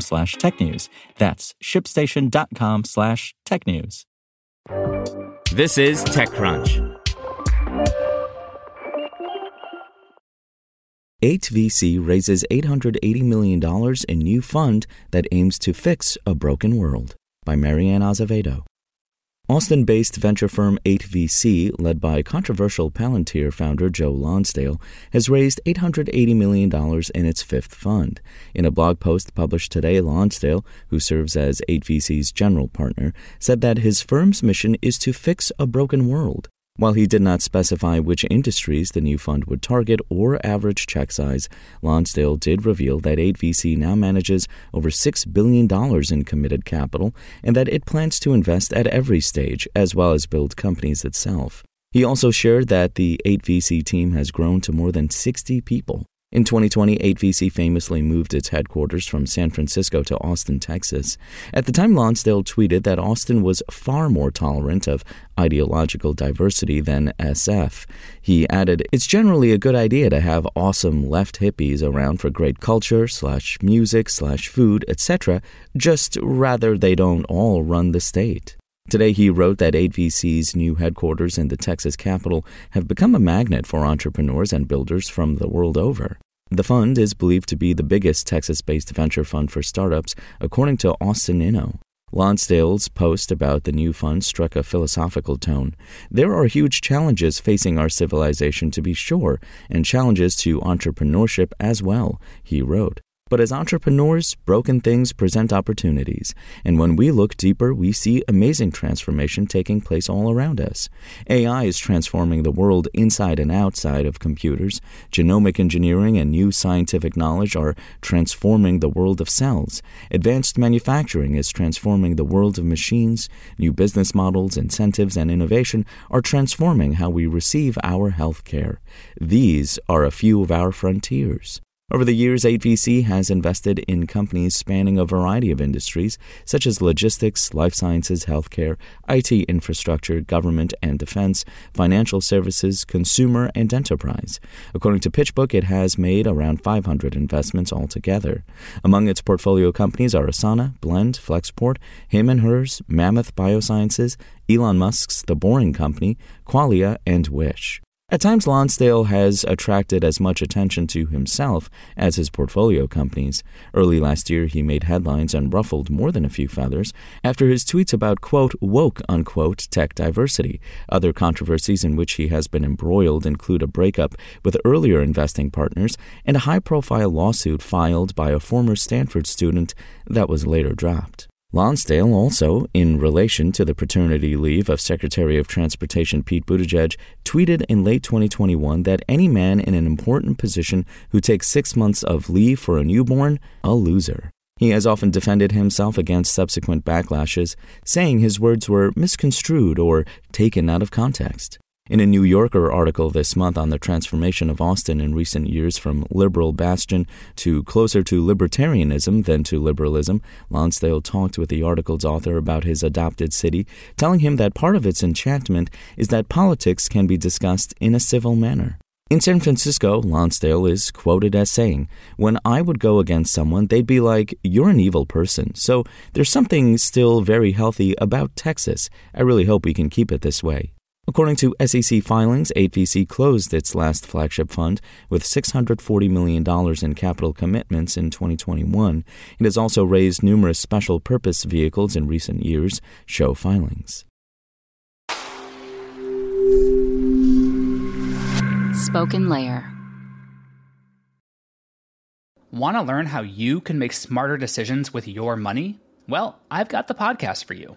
slash technews. That's shipstation.com slash technews. This is TechCrunch. 8VC raises $880 million in new fund that aims to fix a broken world by Mary Ann Azevedo. Austin based venture firm 8VC, led by controversial Palantir founder Joe Lonsdale, has raised $880 million in its fifth fund. In a blog post published today, Lonsdale, who serves as 8VC's general partner, said that his firm's mission is to fix a broken world. While he did not specify which industries the new fund would target or average check size, Lonsdale did reveal that 8VC now manages over $6 billion in committed capital and that it plans to invest at every stage as well as build companies itself. He also shared that the 8VC team has grown to more than 60 people. In 2020, 8VC famously moved its headquarters from San Francisco to Austin, Texas. At the time, Lonsdale tweeted that Austin was far more tolerant of ideological diversity than SF. He added, It's generally a good idea to have awesome left hippies around for great culture, slash music, slash food, etc., just rather they don't all run the state. Today, he wrote that 8VC's new headquarters in the Texas capital have become a magnet for entrepreneurs and builders from the world over. The fund is believed to be the biggest Texas based venture fund for startups, according to Austin Inno. Lonsdale's post about the new fund struck a philosophical tone. There are huge challenges facing our civilization, to be sure, and challenges to entrepreneurship as well, he wrote. But as entrepreneurs, broken things present opportunities. And when we look deeper, we see amazing transformation taking place all around us. AI is transforming the world inside and outside of computers. Genomic engineering and new scientific knowledge are transforming the world of cells. Advanced manufacturing is transforming the world of machines. New business models, incentives, and innovation are transforming how we receive our health care. These are a few of our frontiers. Over the years, 8VC has invested in companies spanning a variety of industries, such as logistics, life sciences, healthcare, IT infrastructure, government and defense, financial services, consumer, and enterprise. According to PitchBook, it has made around 500 investments altogether. Among its portfolio companies are Asana, Blend, Flexport, Hims and Hers, Mammoth Biosciences, Elon Musk's The Boring Company, Qualia, and Wish. At times, Lonsdale has attracted as much attention to himself as his portfolio companies. Early last year, he made headlines and ruffled more than a few feathers after his tweets about, quote, woke, unquote, tech diversity. Other controversies in which he has been embroiled include a breakup with earlier investing partners and a high profile lawsuit filed by a former Stanford student that was later dropped. Lonsdale also, in relation to the paternity leave of Secretary of Transportation Pete Buttigieg, tweeted in late 2021 that any man in an important position who takes six months of leave for a newborn, a loser. He has often defended himself against subsequent backlashes, saying his words were misconstrued or taken out of context. In a New Yorker article this month on the transformation of Austin in recent years from liberal bastion to closer to libertarianism than to liberalism, Lonsdale talked with the article's author about his adopted city, telling him that part of its enchantment is that politics can be discussed in a civil manner. In San Francisco, Lonsdale is quoted as saying, When I would go against someone, they'd be like, You're an evil person. So there's something still very healthy about Texas. I really hope we can keep it this way. According to SEC filings, 8VC closed its last flagship fund with $640 million in capital commitments in 2021. It has also raised numerous special purpose vehicles in recent years, show filings. Spoken Layer. Want to learn how you can make smarter decisions with your money? Well, I've got the podcast for you.